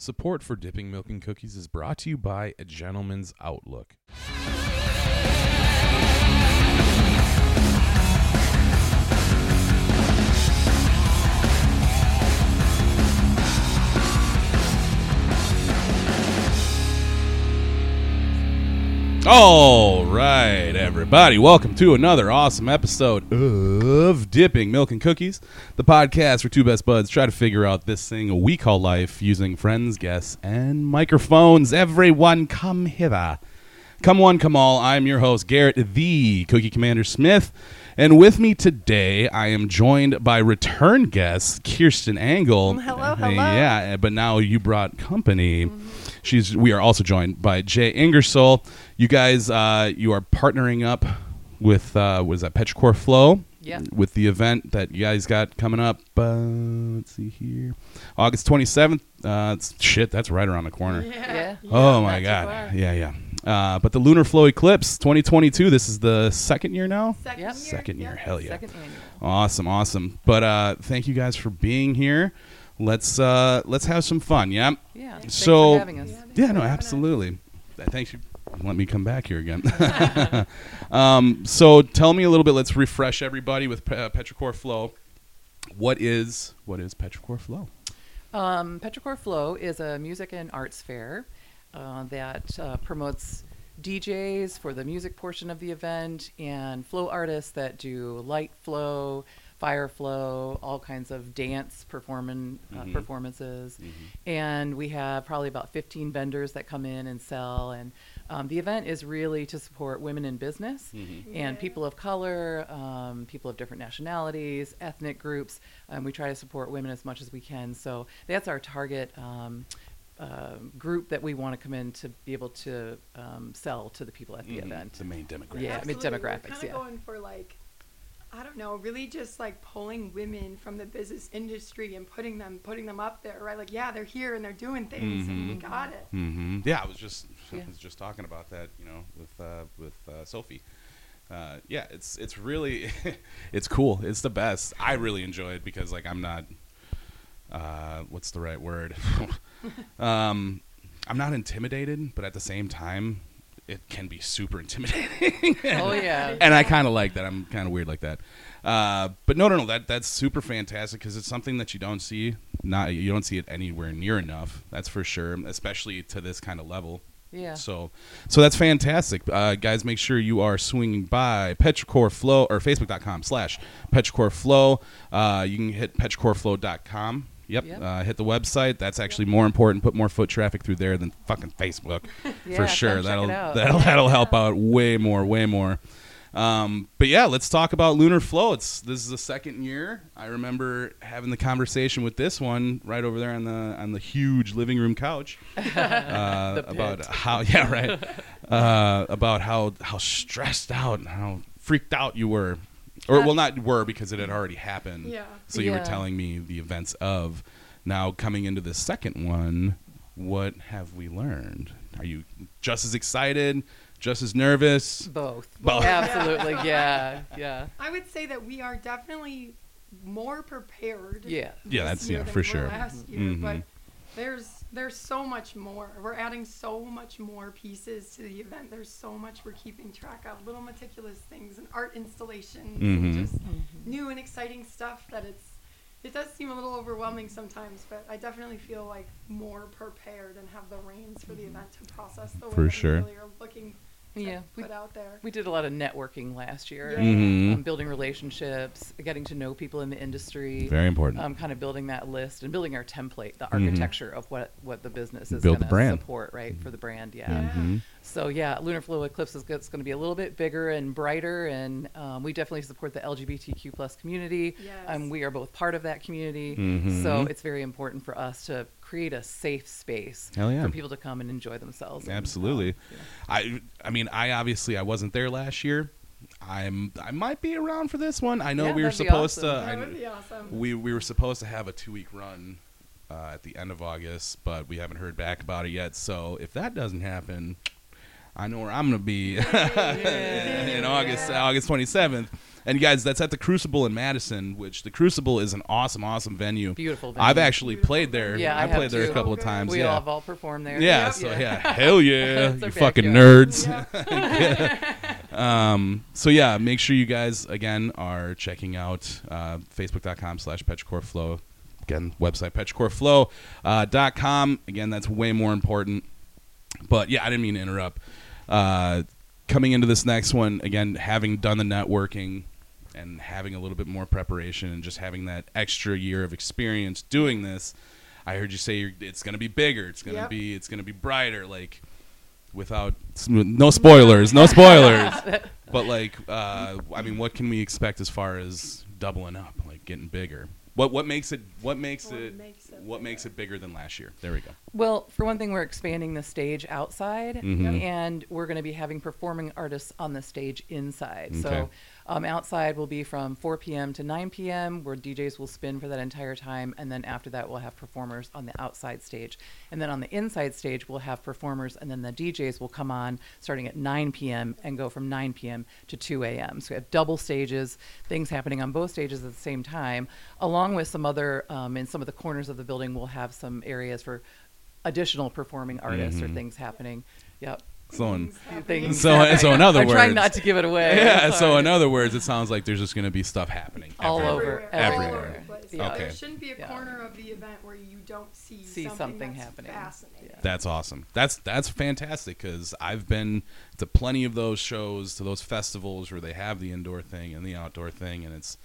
Support for Dipping Milk and Cookies is brought to you by A Gentleman's Outlook. All right, everybody, welcome to another awesome episode of Dipping Milk and Cookies, the podcast where two best buds try to figure out this thing we call life using friends, guests, and microphones. Everyone, come hither. Come one, come all. I'm your host, Garrett, the Cookie Commander Smith. And with me today, I am joined by return guest Kirsten Angle. Hello, hello. Yeah, but now you brought company. Mm-hmm. She's. We are also joined by Jay Ingersoll. You guys, uh, you are partnering up with uh, was that Petrichor Flow? Yeah. With the event that you guys got coming up. Uh, let's see here, August twenty seventh. Uh, it's- shit, that's right around the corner. Yeah. Oh my god. Yeah, yeah. Uh, but the Lunar Flow Eclipse 2022. This is the second year now. Second Yep. year. Second year. Yep. Hell yeah. Second annual. Awesome, awesome. But uh, thank you guys for being here. Let's uh, let's have some fun. Yeah. Yeah. Thanks So- for having us. Yeah. No. Absolutely. Thanks you. Let me come back here again. um, so tell me a little bit. Let's refresh everybody with Pe- uh, Petrichor Flow. What is what is Petrichor Flow? Um, Petrichor Flow is a music and arts fair uh, that uh, promotes DJs for the music portion of the event and flow artists that do light flow, fire flow, all kinds of dance performing, uh, Mhm. performances. And we have probably about 15 vendors that come in and sell. And um, the event is really to support women in business Mm-hmm. and Yeah. people of color, um, people of different nationalities, ethnic groups. Um, we try to support women as much as we can. So that's our target um, uh, group that we want to come in to be able to um, sell to the people at the Mhm. event. The main demographic. Yeah, Absolutely. mid-demographics, We're kind yeah. going for like, I don't know, really just like pulling women from the business industry and putting them, putting them up there, right? Like, yeah, they're here and they're doing things, and we Mhm. got it. hmm Yeah, I was just I was just talking about that, you know, with uh, with uh, Sophie. Uh, yeah, it's it's really it's cool. It's the best. I really enjoy it because like I'm not uh, what's the right word? um, I'm not intimidated, but at the same time, it can be super intimidating. Oh, yeah. and I kind of like that. I'm kind of weird like that. Uh, but no, no, no. That that's super fantastic because it's something that you don't see. Not you don't see it anywhere near enough. That's for sure. Especially to this kind of level. Yeah. So, so that's fantastic, uh, guys. Make sure you are swinging by Petrichor Flow or Facebook.com slash Petrichor Flow. Uh, you can hit petrichorflow.com. Yep. Yep. Uh, hit the website. That's actually more important. Put more foot traffic through there than fucking Facebook, Yeah, for come sure. That'll out. that'll that'll help out way more, way more. Um, but yeah, let's talk about Lunar Flow. It's this is the second year. I remember having the conversation with this one right over there on the on the huge living room couch uh, about how yeah right uh, about how how stressed out and how freaked out you were, or well not were because it had already happened. Yeah. So you were Yeah. telling me the events of now coming into the second one. What have we learned? Are you just as excited, just as nervous? Both. Both. Absolutely. Yeah. Yeah. I would say that we are definitely more prepared. Yeah. Yeah, this that's- year yeah, than for we were sure. Last year, Mhm. but there's there's so much more. We're adding so much more pieces to the event. There's so much we're keeping track of. Little meticulous things and art installations Mhm. and just new and exciting stuff that it's it does seem a little overwhelming sometimes, but I definitely feel like more prepared and have the reins for the event to process the way For that sure. we really are looking to Yeah. We, put out there. we did a lot of networking last year. Yeah. Mhm. Um, building relationships, getting to know people in the industry. Very important. um, kind of building that list and building our template, the Mhm. architecture of what, what the business is the going to support, right, for the brand. Yeah. Yeah. Mhm. So yeah, Lunar Flow Eclipse is going to be a little bit bigger and brighter, and um, we definitely support the LGBTQ plus community. Yes. Um, we are both part of that community, Mhm. so it's very important for us to create a safe space yeah. for people to come and enjoy themselves. and, Absolutely. yeah. I I mean I obviously I wasn't there last year. I'm I might be around for this one. I know Yeah, we were supposed awesome. to. I, awesome. we we were supposed to have a two week run uh, at the end of August, but we haven't heard back about it yet. So if that doesn't happen, I know where I'm gonna be in August. August 27th And guys, that's at the Crucible in Madison, which the Crucible is an awesome, awesome venue. Beautiful I've actually played there. Yeah, I I played there a couple of times. we yeah. all have all performed there. Yeah, Yep. so Yeah. hell yeah, you fucking nerds. um, so yeah, make sure you guys again are checking out uh, facebook.com slash petrichorflow. Again, website petrichorflow uh, dot com. Again, that's way more important. But yeah, I didn't mean to interrupt. Uh, coming into this next one, again, having done the networking and having a little bit more preparation and just having that extra year of experience doing this, I heard you say you're, it's going to be bigger. It's going to Yep. be it's going to be brighter. Like without no spoilers, no spoilers. but like, uh, I mean, what can we expect as far as doubling up, like getting bigger? What what makes it what makes What it makes it what makes it bigger than last year? There we go. Well, for one thing, we're expanding the stage outside, Mhm. and we're going to be having performing artists on the stage inside. Okay. So, um, outside will be from 4 p.m. to 9 p.m., where DJs will spin for that entire time, and then after that, we'll have performers on the outside stage. And then on the inside stage, we'll have performers, and then the DJs will come on starting at 9 p.m. and go from 9 p.m. to 2 a.m. So we have double stages, things happening on both stages at the same time, along with some other, um, in some of the corners of the building, we'll have some areas for additional performing artists or Mhm. things happening. Yep. So in, Things So- so in other I'm trying words- not to give it away. yeah. So in other words, it sounds like there's just going to be stuff happening All everywhere. over, Everywhere. All over. Yeah. Okay. There shouldn't be a Yeah. corner of the event where you don't see, See something, something that's happening. Fascinating. Yeah. That's awesome. That's that's fantastic because I've been to plenty of those shows, to those festivals where they have the indoor thing and the outdoor thing, and it's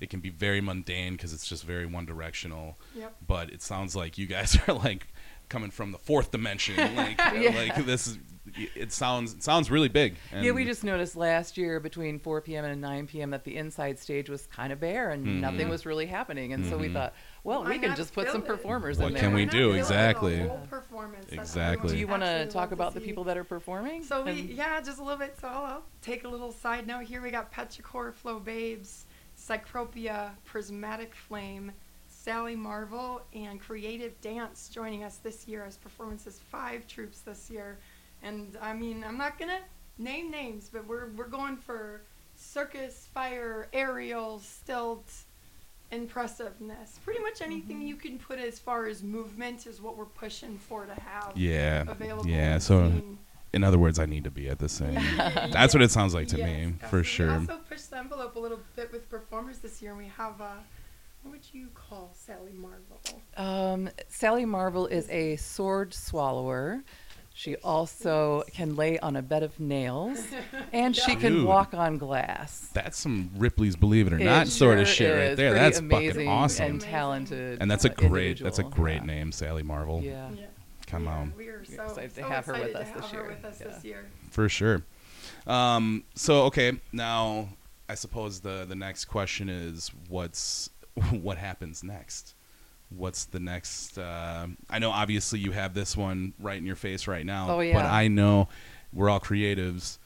it can be very mundane because it's just very one directional. Yep. But it sounds like you guys are like coming from the fourth dimension. Like Yeah. like this is it sounds it sounds really big. yeah, we just noticed last year between 4 p.m. and 9 p.m. that the inside stage was kind of bare and Mhm. nothing was really happening. And so we Mhm. thought, well, Why we can just put fill some it? performers What in there. can we do? fill it with a Exactly. whole performance Exactly. Do you want to absolutely talk love about the people that are performing? So we, And- yeah, just a little bit. So I'll, I'll take a little side note here. We got Petrichor Flow Babes, Cycropia, Prismatic Flame, Sally Marvel, and Creative Dance joining us this year as performances. Five troops this year, and I mean, I'm not gonna name names, but we're we're going for circus, fire, aerial, stilt, impressiveness. Pretty much anything you can put as far as movement is what we're pushing for to have yeah available. yeah. So seen. in other words, I need to be at the same. Yeah. That's what it sounds like to Yes, me for sure. We also pushed the envelope a little bit with performers this year, and we have uh, what would you call Sally Marvel? Um, Sally Marvel is a sword swallower. She also can lay on a bed of nails, and she can Dude. walk on glass. That's some Ripley's Believe It or It Not sort of sure shit right is. there. Pretty That's amazing fucking awesome. and Amazing. talented. And that's a uh, great that's a individual. great Yeah. name, Sally Marvel. Yeah. Come Yeah, on. We are so excited to so have her with us to this have her year. with us Yeah. this year. For sure. Um, so okay, now I suppose the the next question is what's what happens next? What's the next? Uh, I know obviously you have this one right in your face right now. Oh, yeah. But. I know we're all creatives.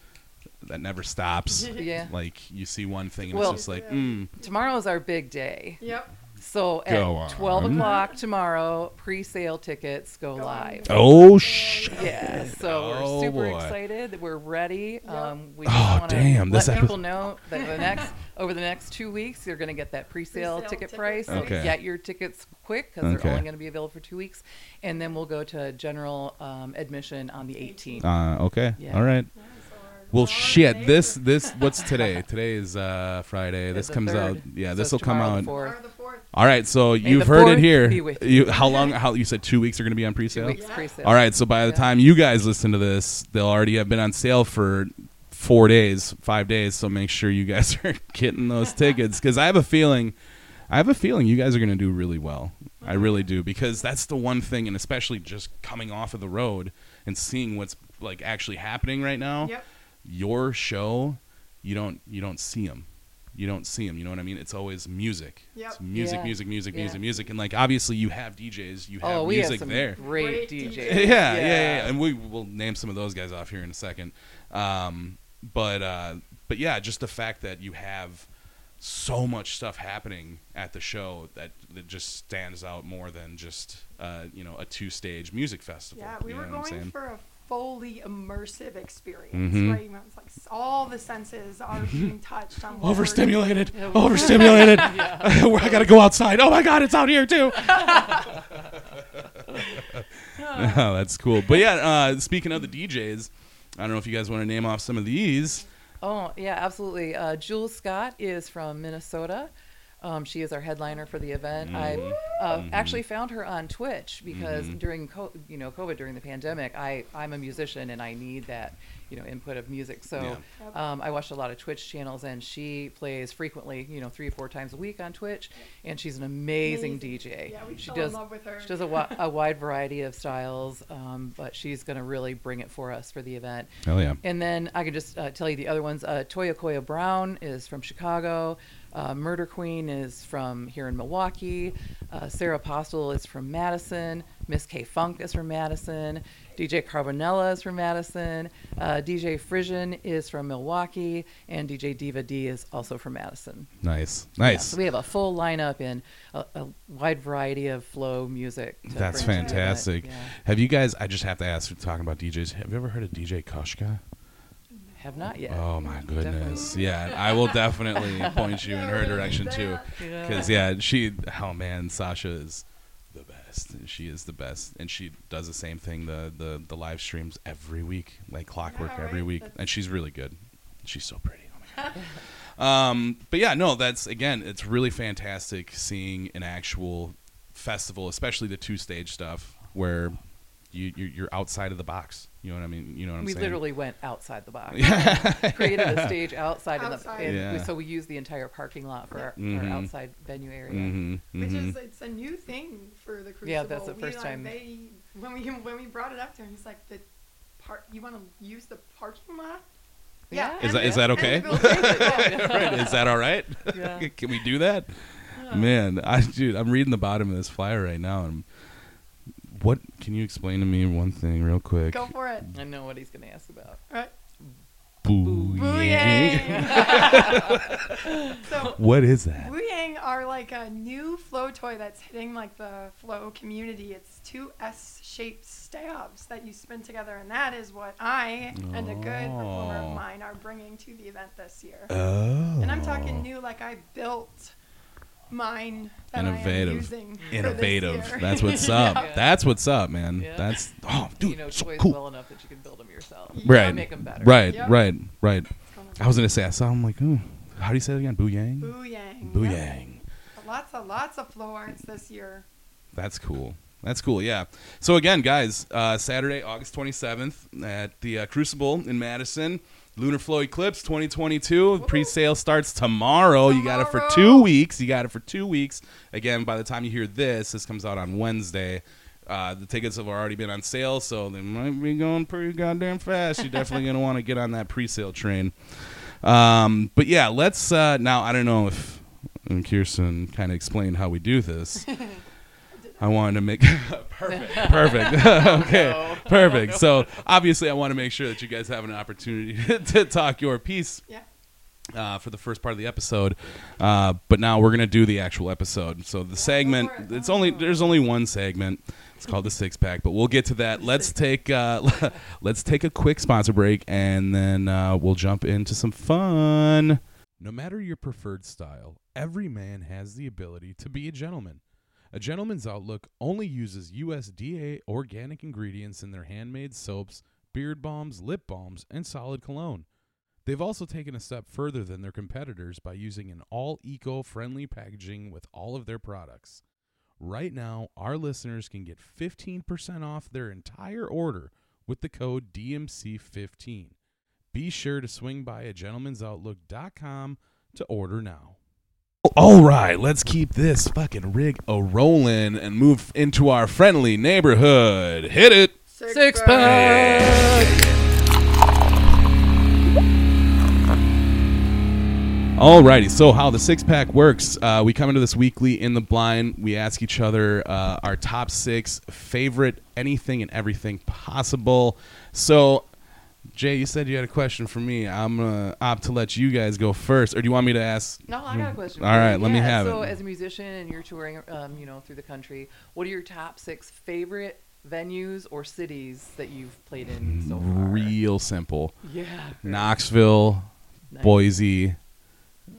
That never stops. Yeah. Like you see one thing and Well- it's just like, mm, Tomorrow is our big day. Yep. So at Go 12 on. o'clock tomorrow, pre-sale tickets go Go live. oh shit. Yeah, so Oh, we're super boy. excited. We're ready. Yep. Um, we Oh, just wanna damn, Let this epi- people know that the next over the next two weeks, you're going to get that pre-sale, Pre-sale ticket ticket price. So Okay. get your tickets quick because Okay. they're only going to be available for two weeks, and then we'll go to general um, admission on the 18th. Uh, okay. Yeah. All right. Yeah, so we're- Well, we're shit. today. This this what's today? Today is uh, Friday. This the comes out. third. Yeah, So this will come tomorrow the out. fourth. Tomorrow the fourth. All right. So May you've heard it here. You you. how long? How you said two weeks are going to be on pre-sale? Two weeks Yeah. pre-sale. All right. So by the Yeah. time you guys listen to this, they'll already have been on sale for four days, five days. So make sure you guys are getting those tickets because I have a feeling. I have a feeling you guys are going to do really well. I mm-hmm. really do because that's the one thing, and especially just coming off of the road and seeing what's like actually happening right now. Yep. your show, you don't you don't see them. You don't see them. You know what I mean? It's always music. Yep. It's music, Yeah. music, music, Yeah. music, music, and like obviously you have DJs, you have Oh, we have music some there. great, Great DJs. Yeah, yeah, yeah, yeah, and we will name some of those guys off here in a second. Um, but uh, but yeah, just the fact that you have so much stuff happening at the show that that just stands out more than just uh, you know a two stage music festival. Yeah, we you were know what going for a fully immersive experience, Mhm. right? You know, It's like all the senses are being touched on what we're- Overstimulated. Overstimulated. I gotta go outside. Oh my god, it's out here too. oh, that's cool. But yeah, uh, speaking of the DJs, I don't know if you guys want to name off some of these. Oh, yeah, absolutely. Uh, Jules Scott is from Minnesota. Um, she is our headliner for the event. I uh, Mm-hmm. actually found her on Twitch because during co- you know COVID during the pandemic, I I'm a musician and I need that you know input of music. So Yep. um, I watched a lot of Twitch channels and she plays frequently, you know, three or four times a week on Twitch, and she's an amazing, Amazing. DJ. Yeah, we she fell in does love with her. she does a, wi- a wide variety of styles, um, but she's going to really bring it for us for the event. Hell yeah. And then I can just uh, tell you the other ones. Uh, Toya Koya Brown is from Chicago. Uh, Murder Queen is from here in Milwaukee. Uh, Sarah Postel is from Madison. Miss K Funk is from Madison. DJ Carbonella is from Madison. Uh, DJ Frisian is from Milwaukee. And DJ Diva D is also from Madison. Nice. Yeah, Nice. so we have a full lineup and a, a wide variety of flow music. That's fantastic. Yeah. Have you guys? I just have to ask. Talking about DJs, have you ever heard of DJ Koshka? Have not yet. Oh my goodness! Definitely. Yeah, I will definitely point you in her direction too. Because yeah, she. Oh man, Sasha is the best. She is the best, and she does the same thing. The the the live streams every week, like clockwork Yeah, every right? week, That's- and she's really good. She's so pretty. Oh my god. um, but yeah, no, that's again, it's really fantastic seeing an actual festival, especially the two stage stuff where you you're, you're outside of the box. You know what I mean? You know what I'm we saying? literally went outside the box. Yeah. Created a stage outside, of the, and Yeah. we, so we used the entire parking lot for our, Mhm. our outside venue area. hmm Which is it's a new thing for the crucible. Yeah, that's the We, first like, time. They when we when we brought it up to him, he's like, "The part you want to use the parking lot?" Yeah. Is and that- the- is that and the okay? right, is that all right? Yeah. Can we do that? Man, I dude, I'm reading the bottom of this flyer right now, and what can you explain to me one thing real quick? Go for it. I know what he's going to ask about. Right. Boo Booyang! so What is that? Wuyang are like a new flow toy that's hitting like the flow community. It's two S-shaped stabs that you spin together, and that is what I and a good performer Oh. of mine are bringing to the event this year. Oh, And I'm talking new, like I built mine that I Innovative. am using. for this innovative. year. That's what's up. Yeah. That's what's up, man. Yeah. That's oh, dude, you know, so toys cool. well enough that you can build them yourself. right, Make them better. right, Yep. right, right. I was gonna say I saw him like, ooh, how do you say it again? Booyang. Booyang. Booyang. Yep. Lots of lots of flow arts this year. That's cool. That's cool. Yeah. So again, guys, uh, Saturday, August 27th at the uh, Crucible in Madison, Lunar Flow Eclipse 2022. Pre-sale starts tomorrow. You got it for two weeks. You got it for two weeks. Again, by the time you hear this, this comes out on Wednesday. Uh, the tickets have already been on sale, so they might be going pretty goddamn fast. You're definitely going to want to get on that pre-sale train. Um, but yeah, let's uh, now. I don't know if and Kirsten kind of explained how we do this. I wanted to make perfect, perfect. okay, perfect. So obviously, I want to make sure that you guys have an opportunity to talk your piece Yeah. uh, for the first part of the episode. Uh, but now we're gonna do the actual episode. So the segment, for it. it's only there's only one segment. It's called the six pack, but we'll get to that. Let's take uh, let's take a quick sponsor break, and then uh, we'll jump into some fun. No matter your preferred style, every man has the ability to be a gentleman. A Gentleman's Outlook only uses USDA organic ingredients in their handmade soaps, beard balms, lip balms, and solid cologne. They've also taken a step further than their competitors by using an all eco friendly packaging with all of their products. Right now, our listeners can get 15% off their entire order with the code DMC15. Be sure to swing by a gentlemansoutlook.com to order now. All right, let's keep this fucking rig a rolling and move into our friendly neighborhood. Hit it. Six pack. Alrighty, so how the six pack works? Uh, we come into this weekly in the blind. We ask each other uh, our top six favorite anything and everything possible. So, Jay, you said you had a question for me. I'm gonna opt to let you guys go first, or do you want me to ask? No, I got a question. All right, let me Yeah, have so it. as a musician and you're touring, um, you know, through the country, what are your top six favorite venues or cities that you've played in so far? Real simple. Yeah. Knoxville, nice. Boise.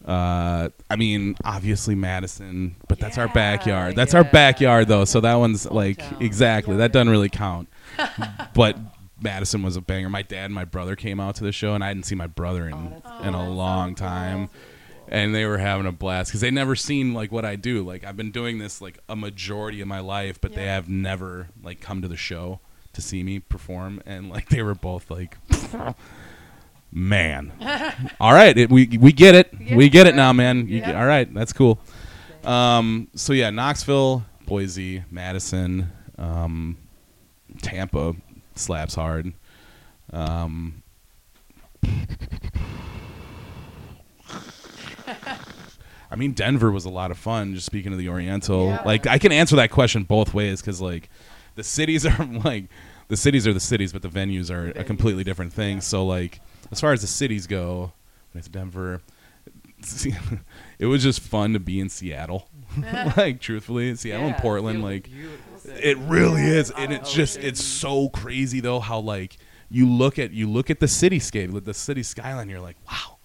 Uh, I mean, obviously Madison, but that's our backyard. That's our backyard, though. So that one's like exactly Yeah. that doesn't really count. but Madison was a banger. My dad and my brother came out to the show, and I hadn't seen my brother in Oh, in a long time. Cool. and they were having a blast because they never seen like what I do. Like I've been doing this like a majority of my life, but they have never like come to the show to see me perform, and like they were both like, "Man, all right, it, we we get it, we Yeah. get it now, man. You Yeah. get, all right, that's cool." Um, so yeah, Knoxville, Boise, Madison, um, Tampa slaps hard. Um, I mean, Denver was a lot of fun. Just speaking of the Oriental, Yeah. like I can answer that question both ways because like the cities are like the cities are the cities, but the venues are a completely different thing. Yeah. So like as far as the cities go, with Denver, it was just fun to be in Seattle. like truthfully, Seattle and Yeah, Portland, like beautiful it really is, and Oh, it's just okay. it's so crazy though how like you look at you look at the cityscape, like the city skyline, you're like, wow,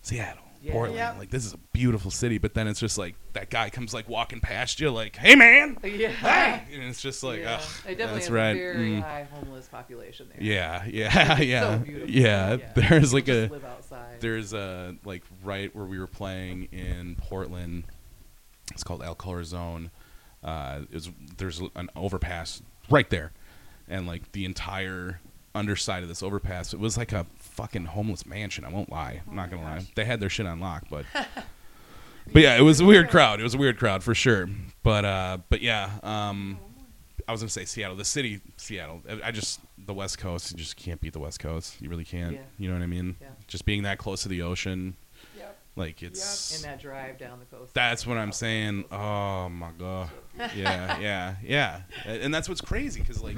Seattle, Yeah. Portland, Yep. like this is a beautiful city. But then it's just like that guy comes like walking past you, like, hey man, Yeah. hey, and it's just like, yeah. ugh, definitely that's right. very mm. high homeless population there. Yeah, yeah, yeah, So beautiful. yeah. There's like People a live outside. there's a like right where we were playing in Portland. It's called El Corazon. Uh, was, there's an overpass right there, and like the entire underside of this overpass, it was like a fucking homeless mansion. I won't lie. I'm not Oh gonna lie. They had their shit on lock, but but yeah, it was a weird crowd. It was a weird crowd for sure. But uh, but yeah, um, I was gonna say Seattle, the city, Seattle. I- just the West Coast. You just can't beat the West Coast. You really can't. Yeah. You know what I mean? Yeah. Just being that close to the ocean. Like it's. and that drive down the coast. That's what I'm saying. Oh my god. Yeah, yeah, yeah. And that's what's crazy because like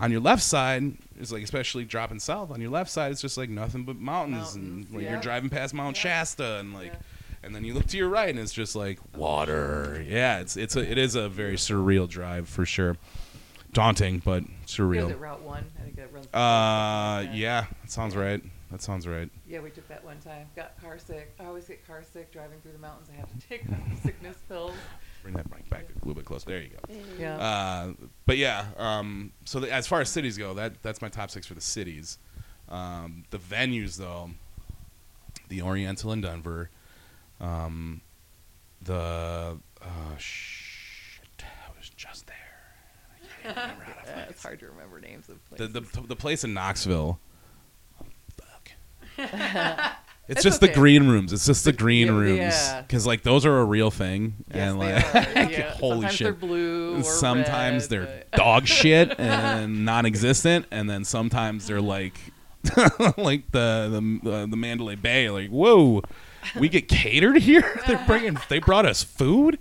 on your left side is like especially dropping south. On your left side, it's just like nothing but mountains, and Mountains, like yeah. you're driving past Mount Yeah. Shasta and like. Yeah. And then you look to your right, and it's just like water. Yeah, it's it's a it is a very surreal drive for sure. Daunting, but surreal. Route One? I think that runs. Uh, yeah, that sounds right. That sounds right. Yeah, we took that one time. Got car sick. I always get car sick driving through the mountains. I have to take sickness pills. Bring that mic back a little bit closer. There you go. Yeah. Uh, but yeah, um, so the, as far as cities go, that that's my top six for the cities. Um, the venues, though, the Oriental in Denver, um, the uh, shit, I was just there. I can't remember how to it's hard to remember names of the, places. the the place in Knoxville. It's It's just okay. the green rooms. It's just the green yeah, rooms yeah. because like those are a real thing, yes, and like. Yeah. holy Sometimes shit. they're blue. Or sometimes red, they're but- dog shit and non-existent, and then sometimes they're like, like the the uh, the Mandalay Bay. Like, whoa, we get catered here. They're bringing. They brought us food.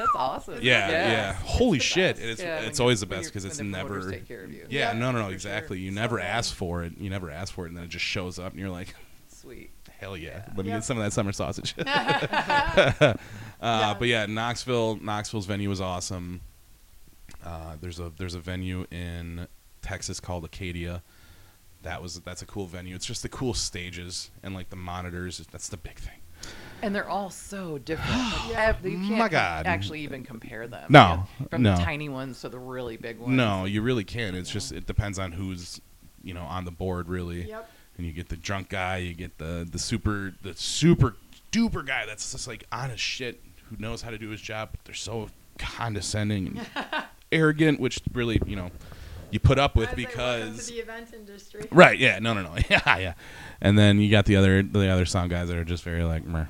That's awesome. Yeah, yeah. Yeah. Holy the shit! best. It is. Yeah, when it's you- always the best because it's the never. take care of you. Yeah, Yeah, no, no, no, exactly. sure. You never good. ask for it. You never ask for it, and then it just shows up, and you're like, Sweet. hell yeah, Yeah. let me Yep. get some of that summer sausage. uh, Yeah. But yeah, Knoxville, Knoxville's venue was awesome. Uh, there's a there's a venue in Texas called Acadia. That was that's a cool venue. It's just the cool stages and like the monitors. That's the big thing. And they're all so different. Like, Yeah. you can't My God. actually even compare them. No, Yeah. From no. the tiny ones to the really big ones. No, you really can't. It's just it depends on who's you know on the board really. Yep. And you get the drunk guy, you get the the super the super duper guy that's just like on his shit who knows how to do his job, but they're so condescending and arrogant, which really you know you put up with I'd say welcome because to the event industry. right, yeah, no, no, no, yeah, yeah. And then you got the other the other sound guys that are just very like meh,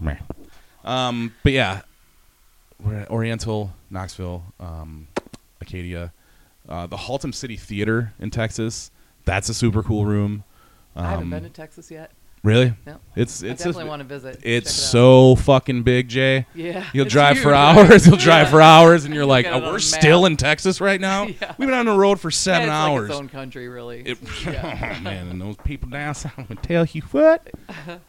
meh. Um, but yeah, we're at Oriental, Knoxville, um, Acadia, uh, the Haltom City Theater in Texas. That's a super cool room. I haven't Um, been to Texas yet. Really? No. It's I it's definitely a- want to visit. it's it so fucking big, Jay. Yeah. You'll drive for hours. right? You'll drive for hours, and you're like, oh, we're still map. in Texas right now. Yeah. We've been on the road for Yeah, seven it's hours. Like its own country, really. It, yeah. oh man, and those people down south, I'm gonna tell you what.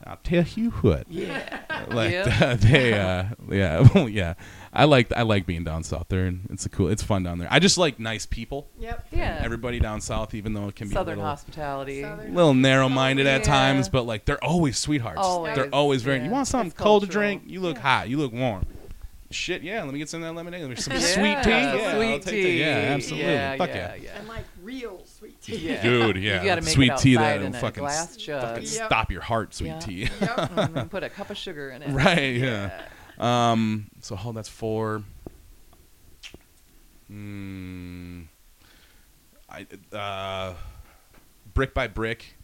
I'll tell you what. yeah. Like Yeah. they, uh, yeah, yeah. I I like I like being down south there, and it's a cool. It's fun down there. I just like nice people. Yep. Yeah. Everybody down south, even though it can be Southern a little, hospitality. Southern- little narrow-minded at Yeah. times, but like they're always sweethearts. Always, They're always very. yeah. You want something It's cold to drink? You look Yeah. hot. You look warm. Shit, yeah. Let me get some of that lemonade. Let me some Yeah, sweet tea. Yeah, sweet I'll take tea. Yeah, absolutely. Yeah, Fuck yeah, yeah. yeah. And like real sweet tea. Yeah. Dude, yeah. You gotta make sweet it tea outside that'll fucking, glass jug. fucking Yep. stop your heart, sweet Yeah. tea. Yep. Put a cup of sugar in it. right, yeah. Um, so hold that's four. Mm, I uh, brick by brick.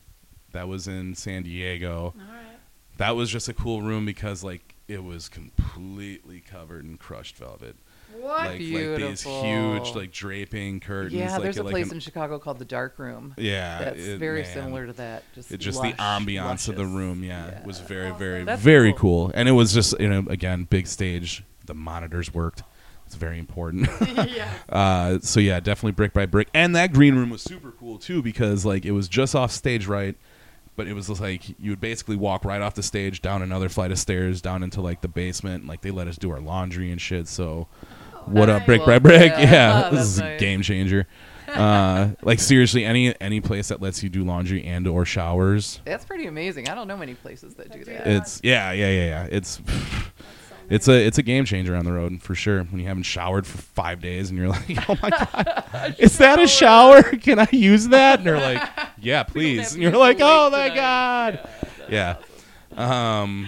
That was in San Diego. All right. That was just a cool room because like it was completely covered in crushed velvet. What? Like like these huge like draping curtains. Yeah, like, there's a like place an- in Chicago called the Dark Room. yeah, That's it- very man. similar to that. Just It just lush, the ambiance of the room, yeah, it was very, Awesome. very, That's very cool. cool. And it was just, you know, again, big stage. The monitors worked. It's very important. yeah. uh, so yeah, definitely brick by brick. And that green room was super cool too because like it was just off stage right, but it was just like you would basically walk right off the stage down another flight of stairs down into like the basement. And, like they let us do our laundry and shit. So what up, brick by brick? yeah. Yeah, Oh, this that's is a game changer. Uh, like seriously, any any place that lets you do laundry and or showers, That's pretty amazing. I don't know many places that do That do that. that. it's yeah, yeah, yeah, yeah. It's so it's a it's a game changer on the road for sure. When you haven't showered for five days and you're like, oh my god, is that a shower? Can I use that? And they're like, yeah, please. And you're like, oh my god. that's Yeah. awesome. Um,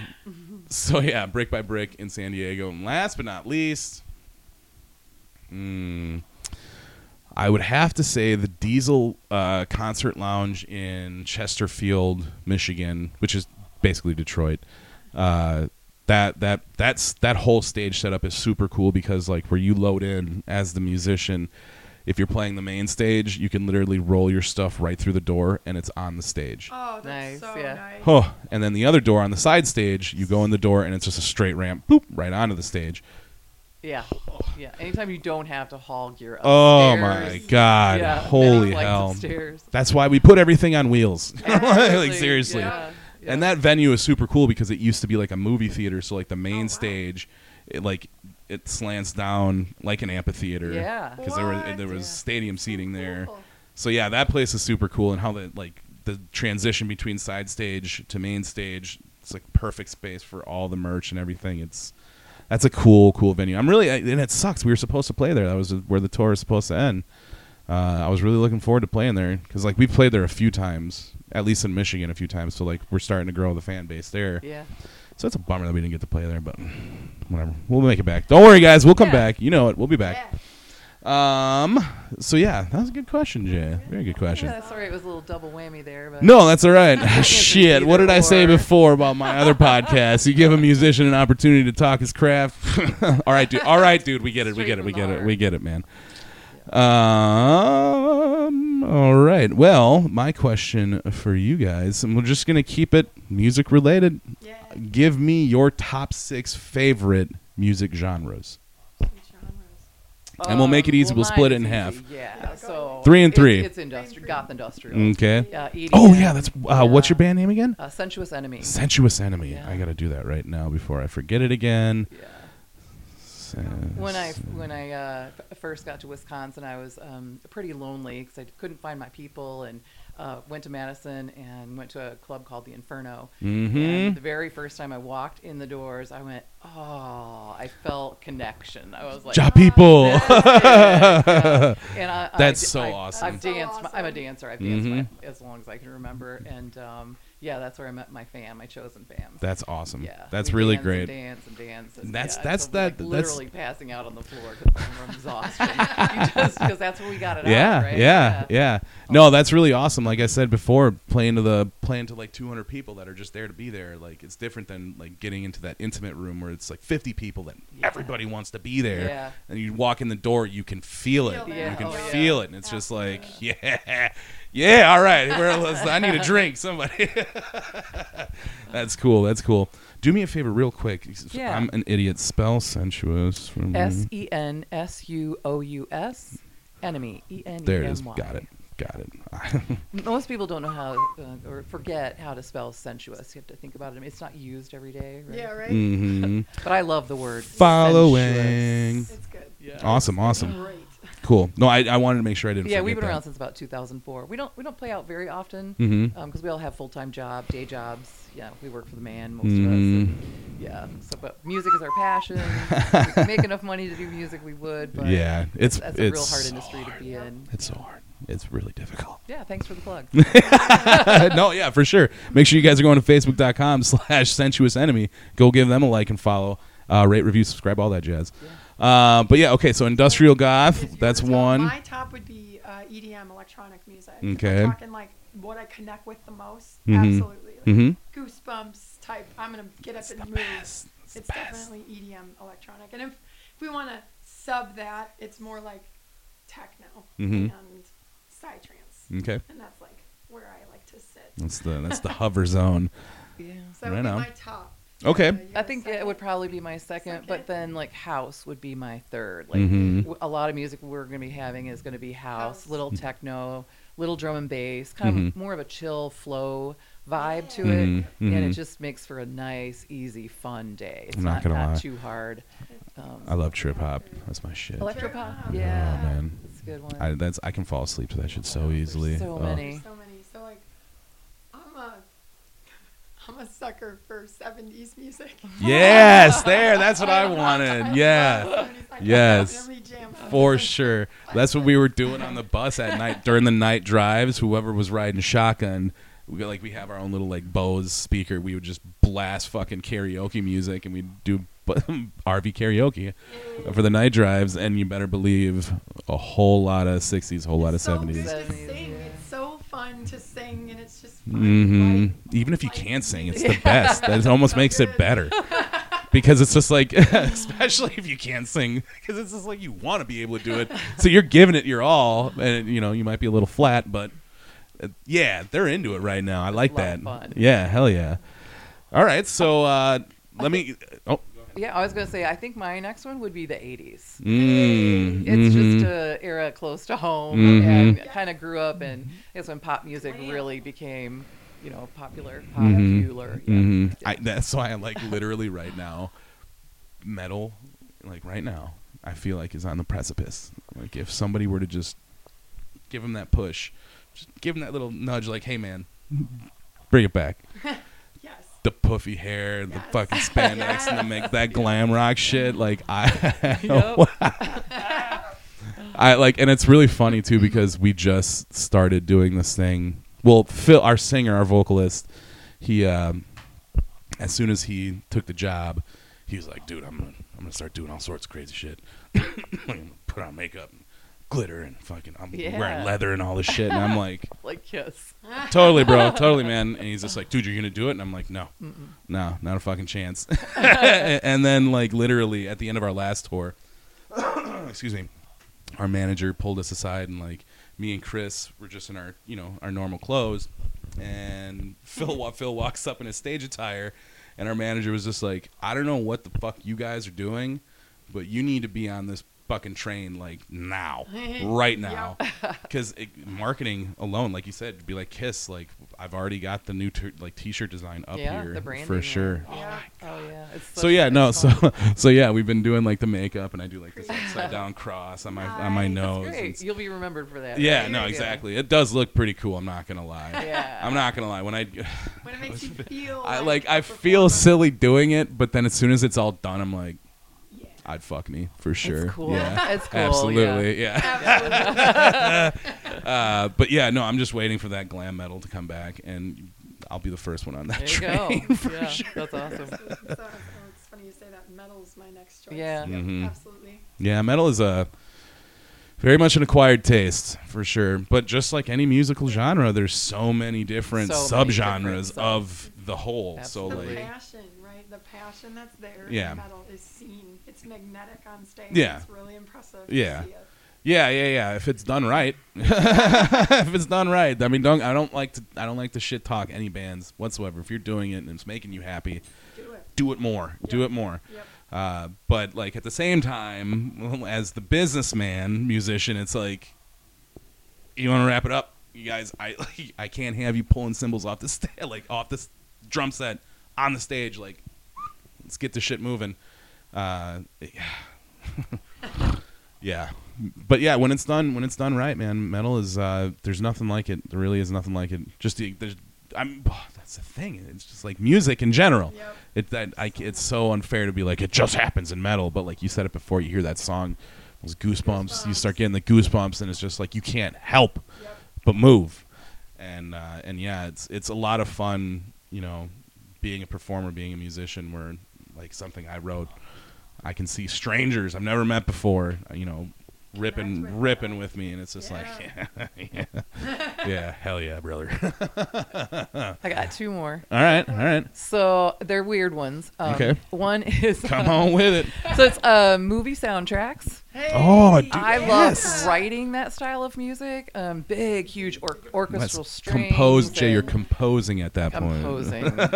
so yeah, brick by brick in San Diego. And last but not least, mm, I would have to say the Diesel uh, Concert Lounge in Chesterfield, Michigan, which is basically Detroit. Uh, that that that's that whole stage setup is super cool because like where you load in as the musician, if you're playing the main stage, you can literally roll your stuff right through the door and it's on the stage. Oh, that's Nice, so yeah. nice. Oh, and then the other door on the side stage, you go in the door and it's just a straight ramp, boop, right onto the stage. Yeah, yeah. Anytime you don't have to haul gear upstairs. Oh my god, yeah, holy hell! That's why we put everything on wheels. like seriously. yeah, yeah. And that venue is super cool because it used to be like a movie theater, so like the main Oh, wow. stage, it like it slants down like an amphitheater. Yeah. because there was there was stadium seating there. Cool. So yeah, that place is super cool, and how the like the transition between side stage to main stage, it's like perfect space for all the merch and everything. It's that's a cool, cool venue. I'm really, and it sucks. We were supposed to play there. That was where the tour is supposed to end. Uh, I was really looking forward to playing there because like we played there a few times, at least in Michigan a few times. So like we're starting to grow the fan base there. Yeah. So it's a bummer that we didn't get to play there, but whatever. We'll make it back. Don't worry, guys. We'll come Yeah. back. You know it. We'll be back. Yeah. Um. So yeah, that was a good question, Jay. Very good question. Yeah, sorry, it was a little double whammy there, but No, that's all right. Shit, what did I say before about my other podcast? You give a musician an opportunity to talk his craft. all right, dude. All right, dude. We get it. We get it. We get it. We get it, man. Um. All right. Well, my question for you guys, and we're just gonna keep it music related. Yeah. Give me your top six favorite music genres. And we'll make it easy. well, We'll split it in half. Yeah, Yeah, so. Three and three. It's, industrial, goth industrial. Okay. EDM. Oh yeah, that's uh, what's your band name again? Uh, Sensuous Enemy. Sensuous Enemy. Yeah. I got to do that right now before I forget it again. yeah. When I when I uh, f- first got to Wisconsin, I was um, pretty lonely because I couldn't find my people, and uh, went to Madison and went to a club called the Inferno. Mhm. And the very first time I walked in the doors, I went, "Oh!" I felt connection. I was like, Ja people. That's yeah. And I, I That's d- so I- awesome. I've danced. So I'm a dancer. I've danced Mhm. my, as long as I can remember, and um, yeah, that's where I met my fam, my chosen fam. That's awesome. Yeah, That's we really dance great. And dance and dance. And That's- yeah, that's until, like, that- that's- literally passing out on the floor 'cause from exhaustion. You just because that's where we got it yeah, out, right? yeah, yeah. No, that's really awesome. Like I said before, playing to the playing to like 200 people that are just there to be there. Like it's different than like getting into that intimate room where it's like 50 people that Yeah. everybody wants to be there. Yeah. And you walk in the door, you can feel it. Feel. You can Oh, yeah. feel it, and it's just like, yeah, yeah. All right, Where- let's- I need a drink. Somebody. that's cool. That's cool. Do me a favor, real quick. Yeah. I'm an idiot. Spell sensuous for. S E N S U O U S enemy E N E There it M is. Y. Got it. Got it. Most people don't know how uh, or forget how to spell sensuous. You have to think about it. I mean, it's not used every day, right? Yeah, right? hmm But I love the word Following. sensuous. It's good. Yeah. Awesome, awesome, Great. Cool. No, I, I wanted to make sure I didn't. Yeah, we've been that. around since about 2004. We don't we don't play out very often because we all have full time job, day jobs. Yeah, we work for the man, most Mhm. of us. and yeah, so but music is our passion. if we make enough money to do music, we would. But Yeah, it's that's a real it's hard industry to be in. It's so hard. It's really difficult. Yeah, thanks for the plug. no, yeah, for sure. Make sure you guys are going to facebook.com slash sensuous enemy. Go give them a like and follow. Uh, rate, review, subscribe, all that jazz. Uh, but yeah, okay, so industrial goth, that's one. My top would be uh, EDM, electronic music. Okay. I'm talking like what I connect with the most. Mhm. Absolutely. Like Mhm. Goosebumps type. I'm gonna get up and move. best. It's It's definitely EDM, electronic. And if if we want to sub that, it's more like techno Mhm. and psytrance, Okay. and that's like where I like to sit. That's the that's the hover zone. yeah. So Right would be on. my top. Okay. I think it would probably be my second, but then like house would be my third. Like Mhm. w- a lot of music we're going to be having is going to be house, House. little techno, little drum and bass, kind Mhm. of more of a chill flow vibe to Mhm, it, and mhm. it just makes for a nice, easy, fun day. It's I'm not gonna lie. too hard. Um, I love trip hop. That's my shit. Electropop, Oh, yeah, man. that's a good one. I that's I can fall asleep to that shit so easily. so Oh. many. So many. So like, I'm a, I'm a sucker for '70s music. Yes, there. That's what I wanted. Yeah. 70s. I can Yes. definitely jam out. For sure. That's what we were doing on the bus at night during the night drives. Whoever was riding shotgun, we like we have our own little like Bose speaker. We would just blast fucking karaoke music and we'd do RV karaoke for the night drives. And you better believe a whole lot of 60s, a whole lot of It's so 70s. Good to sing. yeah. It's so fun to sing, and it's just fun. hmm Like, Even if you like can't sing, it's the best. That almost So makes it better. Because it's just like, especially if you can't sing, because it's just like you want to be able to do it. So you're giving it your all, and you know you might be a little flat, but uh, yeah, they're into it right now. I like that. fun. Yeah, hell yeah. All right, so uh, let me. Oh, Yeah, I was gonna say I think my next one would be the '80s. mm, It's mhm. just a era close to home, Mhm. and kind of grew up, and it's when pop music really became, you know, popular, Mhm. popular. Yeah. Mhm. I, that's why I like literally right now, metal, like right now, I feel like is on the precipice. Like if somebody were to just give him that push, just give him that little nudge, like, hey man, bring it back. Yes. The puffy hair, the Yes. fucking spandex, and the make that glam rock shit. Like I, I like, and it's really funny too because we just started doing this thing. Well, Phil, our singer, our vocalist, he, um, as soon as he took the job, he was like, "Dude, I'm gonna, I'm gonna start doing all sorts of crazy shit. Put on makeup, and glitter, and fucking, I'm Yeah. wearing leather and all this shit." And I'm like, Like yes "Totally, bro, totally, man." And he's just like, "Dude, you're gonna do it?" And I'm like, "No, no, not a fucking chance." and then, like, literally at the end of our last tour, excuse me, our manager pulled us aside and like me and Chris were just in our you know our normal clothes, and Phil Phil walks up in his stage attire, and our manager was just like, I don't know what the fuck you guys are doing, but you need to be on this fucking train like now, right now, because marketing alone, like you said, be like Kiss, like I've already got the new t- like T-shirt design up yeah, here the branding. for yeah. sure. Yeah. Oh, oh yeah. It's So yeah, no, it's so so yeah, we've been doing like the makeup, and I do like this upside down cross on my on my Nice. nose. That's great. You'll be remembered for that. yeah, right? no, Yeah. exactly. It does look pretty cool. I'm not gonna lie. Yeah. I'm not gonna lie. When I, When it makes you feel. I like, like, a I feel silly doing it, but then as soon as it's all done, I'm like, Yeah. I'd fuck me for sure. cool. Yeah, It's cool, absolutely. Yeah. Absolutely. Uh, but yeah, no, I'm just waiting for that glam metal to come back, and I'll be the first one on that There you train. go. for yeah, sure. that's awesome. so, it's funny you say that. Metal's my next choice. Yeah. Yep, Mhm. Absolutely. Yeah, metal is a very much an acquired taste for sure. But just like any musical genre, there's so many different So many subgenres different of the whole. Absolutely. So like The passion, right? The passion that's there. Yeah. In metal is seen. It's magnetic on stage. Yeah. It's really impressive. Yeah. To see it. yeah, yeah, yeah. If it's done right, if it's done right. I mean, don't I don't like to I don't like to shit talk any bands whatsoever. If you're doing it and it's making you happy, Do it. do it more. Do it more. Yep. Uh, but like at the same time, as the businessman musician, it's like you want to wrap it up, you guys? I like, I can't have you pulling cymbals off the sta- like off this drum set on the stage. Like, let's get this shit moving. Uh, yeah. yeah, but yeah, when it's done, when it's done right, man, metal is uh, there's nothing like it. There really is nothing like it. Just the, there's, I'm that's the thing. It's just like music in general. Yep. It that I, it's so unfair to be like it just happens in metal, but like you said it before, you hear that song, those goosebumps. You start getting the goosebumps, and it's just like you can't help Yep. but move. And uh, and yeah, it's it's a lot of fun, you know, being a performer, being a musician. Where like something I wrote, I can see strangers I've never met before, you know, ripping Connect with ripping with me, and it's just like Yeah. yeah, yeah, yeah, hell yeah, brother. I got two more. all right, all right, So they're weird ones. Um, Okay. One is come on with it. so it's uh, movie soundtracks. Hey. Oh, dude, I Yes. love writing that style of music. Um, big, huge or- orchestral That's strings. composed, Jay. You're composing at that point. composing. uh,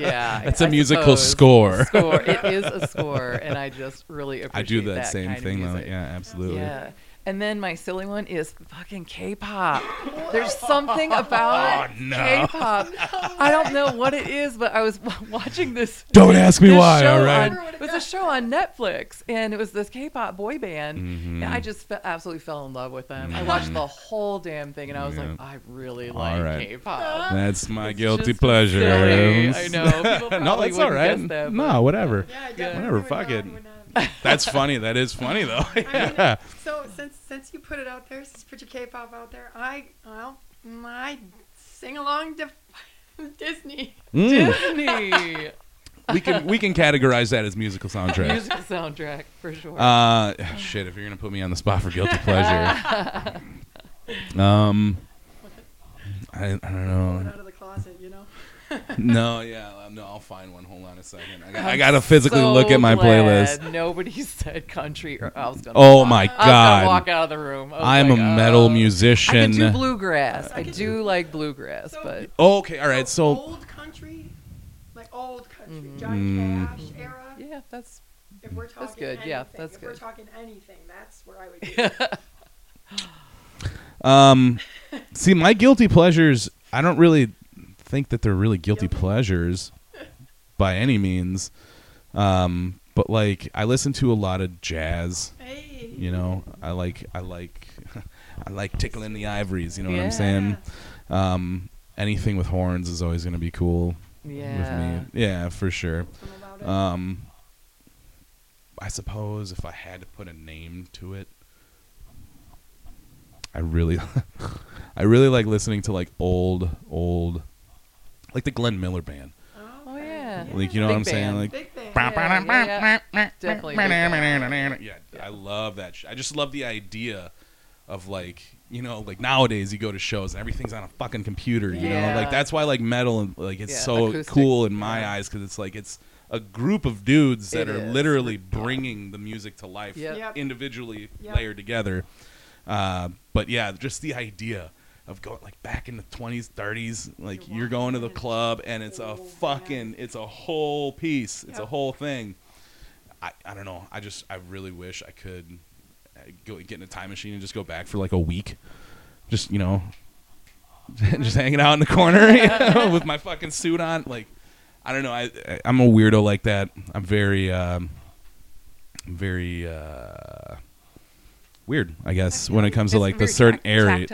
yeah, That's a musical score. Score. It is a score, and I just really appreciate that. I do that, that same thing though. Yeah, absolutely. Yeah. And then my silly one is fucking K-pop. There's something about Oh, no. K-pop. I don't know what it is, but I was w- watching this. Don't ask me this why, show all right? on- it was a show on Netflix, and it was this K-pop boy band, Mhm. and I just fe- absolutely fell in love with them. I watched the whole damn thing, and I was Yeah. like, I really All like right. K-pop. That's my It's guilty just pleasure. silly. I know. People no, probably that's all wouldn't right. guess that, no, whatever. Yeah, I definitely Whatever, would fuck not- it. would not have- That's funny. That is funny though. I mean, yeah. so since since you put it out there, since you put your K-pop out there, I well, I sing along to Disney. Mm. Disney We can we can categorize that as musical soundtrack. musical soundtrack for sure. Uh, shit. If you're gonna put me on the spot for guilty pleasure, um, I, I don't Coming know. out of the closet, you know. No, yeah, no. I'll find one. Hold on a second. I, got, I gotta physically So look at my glad playlist. Nobody said country, or I was gonna. Oh my god! I was walk out of the room. I was I'm like, a metal oh. musician. I can do bluegrass. I can do like bluegrass, So- but okay, all right. So So old country, like old country, Mhm. Johnny. Cash era. yeah, that's If we're talking That's good, yeah, anything, that's if we're talking anything, that's where I would. Be. Um, see, my guilty pleasures. I don't really think that they're really guilty pleasures by any means. Um, but like, I listen to a lot of jazz. hey. You know, I like, I like, I like tickling the ivories. You know what I'm saying? Um, anything with horns is always going to be cool yeah. with me. Yeah, for sure. Something about it. Um, I suppose if I had to put a name to it, I really, I really like listening to like old, old, like the Glenn Miller band. Oh, yeah. Like you know what I'm saying? band. Like, Big band. Yeah, yeah, yeah. Definitely big band. yeah, I love that. Sh- I just love the idea of like you know like nowadays you go to shows and everything's on a fucking computer. You know, Yeah. like that's why like metal and like it's Yeah, so acoustic. cool in my Yeah. eyes because it's like it's a group of dudes that It are is. literally bringing the music to life Yep. Yep. individually Yep. layered together. Uh, but yeah, just the idea of going like back in the 20s, 30s, like You're you're going to the club and it's a Oh, fucking, it's a whole piece, it's a whole thing. I, I don't know. I just I really wish I could uh, go get in a time machine and just go back for like a week, just you know, just hanging out in the corner you know, with my fucking suit on. Like I don't know. I I- I'm a weirdo like that. I'm very um, very uh, weird. I guess when it comes to like the certain area.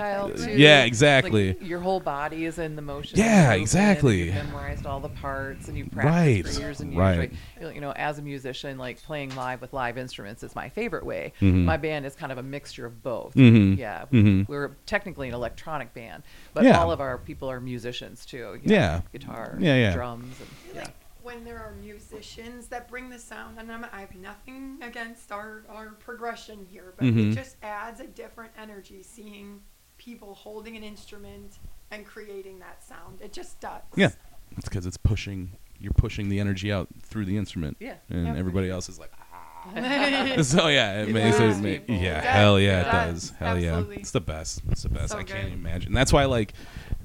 Yeah, exactly. Like, your whole body is in the motion. Yeah, of movement, and exactly. You've memorized all the parts, and you practice Right, for years and years. right. Like, you know, as a musician, like playing live with live instruments is my favorite way. Mhm. My band is kind of a mixture of both. Mhm. Yeah, Mhm. we're technically an electronic band, but Yeah. all of our people are musicians too. you know, Yeah. guitar, Yeah, yeah. drums, and yeah. Think when there are musicians that bring the sound, and I'm, I have nothing against our, our progression here, but Mhm. it just adds a different energy seeing people holding an instrument and creating that sound. It just does. Yeah, it's because it's pushing. You're pushing the energy out through the instrument. Yeah. and Yep. everybody else is like. ah. So yeah, it It makes it. ma- people. yeah, It hell yeah, it it does, does. Hell absolutely. yeah, it's the best. It's the best. So I can't good. imagine. That's why like,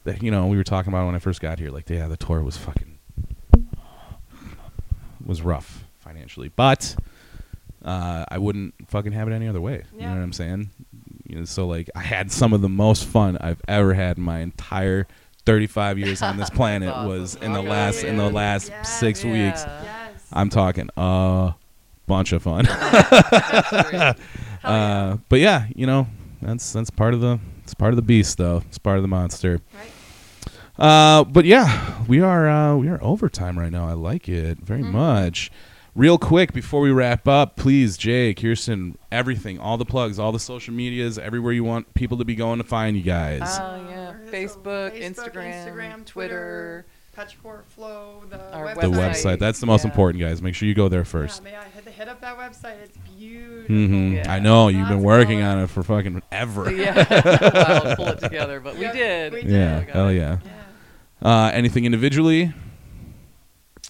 the, you know, we were talking about when I first got here. Like, yeah, the tour was fucking was rough financially, but uh, I wouldn't fucking have it any other way. You know what I'm saying? You And so like I had some of the most fun I've ever had in my entire 35 years on this planet awesome. was in the last in the last Yeah. six Yeah. weeks. Yes. I'm talking a bunch of fun. That's great. Hell yeah. uh, but yeah, you know that's that's part of the it's part of the beast though. It's part of the monster. right? Uh, but yeah, we are uh, we are overtime right now. I like it very Mhm. much. Real quick before we wrap up, please, Jay, Kirsten, everything, all the plugs, all the social medias, everywhere you want people to be going to find you guys. Oh yeah, Facebook, Facebook, Instagram, Instagram, Twitter. Petrichor Flow, the Our the website. website. That's the most Yeah. important, guys. Make sure you go there first. Yeah, man, hit, hit up that website. It's beautiful. hmm Yeah. I know you've been Lots of working color. on it for fucking ever. yeah, wow, pull it together, but Yep, we did. we Yeah, did. hell yeah. Yeah. Uh, anything individually?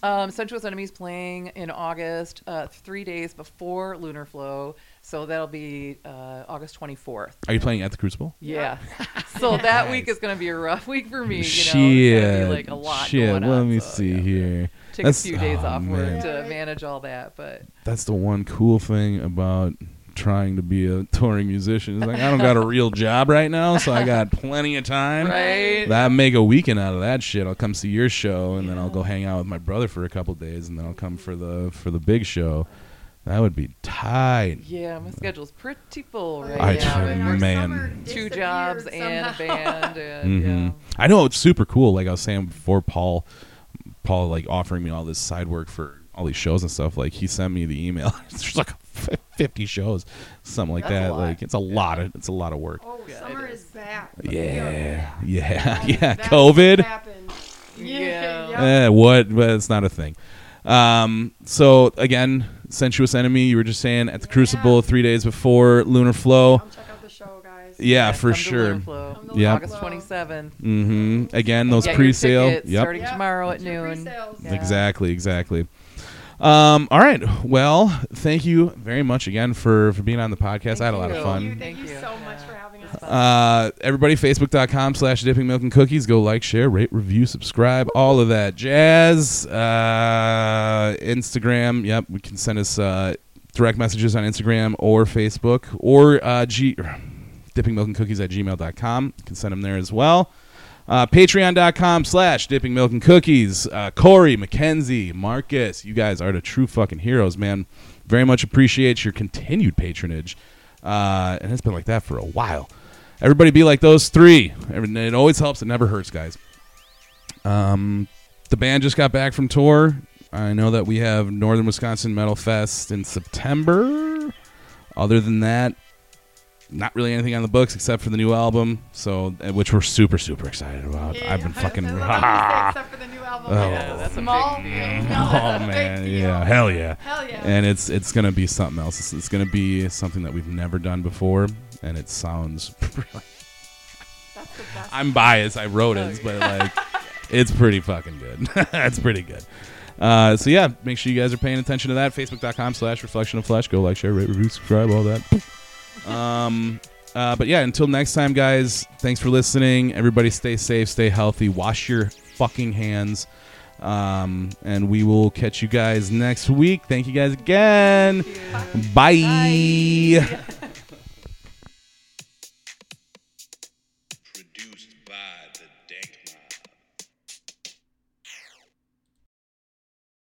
Um, Sensuous Enemies playing in August, uh, three days before Lunar Flow, so that'll be uh, August 24th. Are you playing at the Crucible? Yeah. so that week is going to be a rough week for me. You know, shit, it's gonna be like a lot shit. going on. let me so, see yeah. here. Take That's- a few days oh, off man. work to manage all that, but That's the one cool thing about trying to be a touring musician. Like I don't got a real job right now, so I got plenty of time. Right. I make a weekend out of that shit. I'll come see your show, and yeah. then I'll go hang out with my brother for a couple days, and then I'll come for the for the big show. That would be tight. Yeah, my schedule's pretty full right I now. Mean, man, two jobs and a band. And, mm-hmm. yeah. I know it's super cool. Like I was saying before, Paul, Paul like offering me all this side work for all these shows and stuff. Like he sent me the email. There's like a 50 shows, something like That's that. Like it's a yeah. lot of it's a lot of work. Oh, yeah, summer is. is back. Yeah, yeah, yeah. yeah. COVID. Yeah. yeah. Eh, what? But it's not a thing. Um, so again, sensuous enemy. You were just saying at the Crucible three days before Lunar Flow. Come check out the show, guys. Yeah, for sure. Yeah. August twenty seventh. Mm-hmm. Again, those pre-sale. Yep. Starting yep. tomorrow at noon. Exactly. Exactly. Um, all right. Well, thank you very much again for, for being on the podcast. Thank I had a lot of fun. Thank you, Thank thank you you. so much for having us. Uh, everybody, facebook.com slash dipping milk and cookies. Go like, share, rate, review, subscribe, all of that jazz. Uh, Instagram, yep, we can send us uh, direct messages on Instagram or Facebook or uh, G- dipping milk and cookies at gmail.com. You can send them there as well. Uh, Patreon.com slash dipping milk and cookies. Uh, Corey, Mackenzie, Marcus, you guys are the true fucking heroes, man. Very much appreciate your continued patronage. Uh, and it's been like that for a while. Everybody be like those three. It always helps. It never hurts, guys. Um, the band just got back from tour. I know that we have Northern Wisconsin Metal Fest in September. Other than that, not really anything on the books except for the new album. So, uh, which we're super super excited about. Yeah, I've been I- fucking. I love how you say except for the new album. Oh. Yeah, that's a big Small. deal. No, oh that's big man, deal. yeah, hell yeah. Hell yeah. And it's it's gonna be something else. It's, it's gonna be something that we've never done before, and it sounds. That's. I'm biased. I wrote it, Oh, but like, it's pretty fucking good. it's pretty good. Uh, so yeah, make sure you guys are paying attention to that. Facebook.com slash reflection of flesh. Go like, share, rate, review, subscribe, all that. Um, uh, but yeah, until next time, guys. Thanks for listening. Everybody, stay safe, stay healthy, wash your fucking hands. Um, and we will catch you guys next week. Thank you guys again. Bye. Produced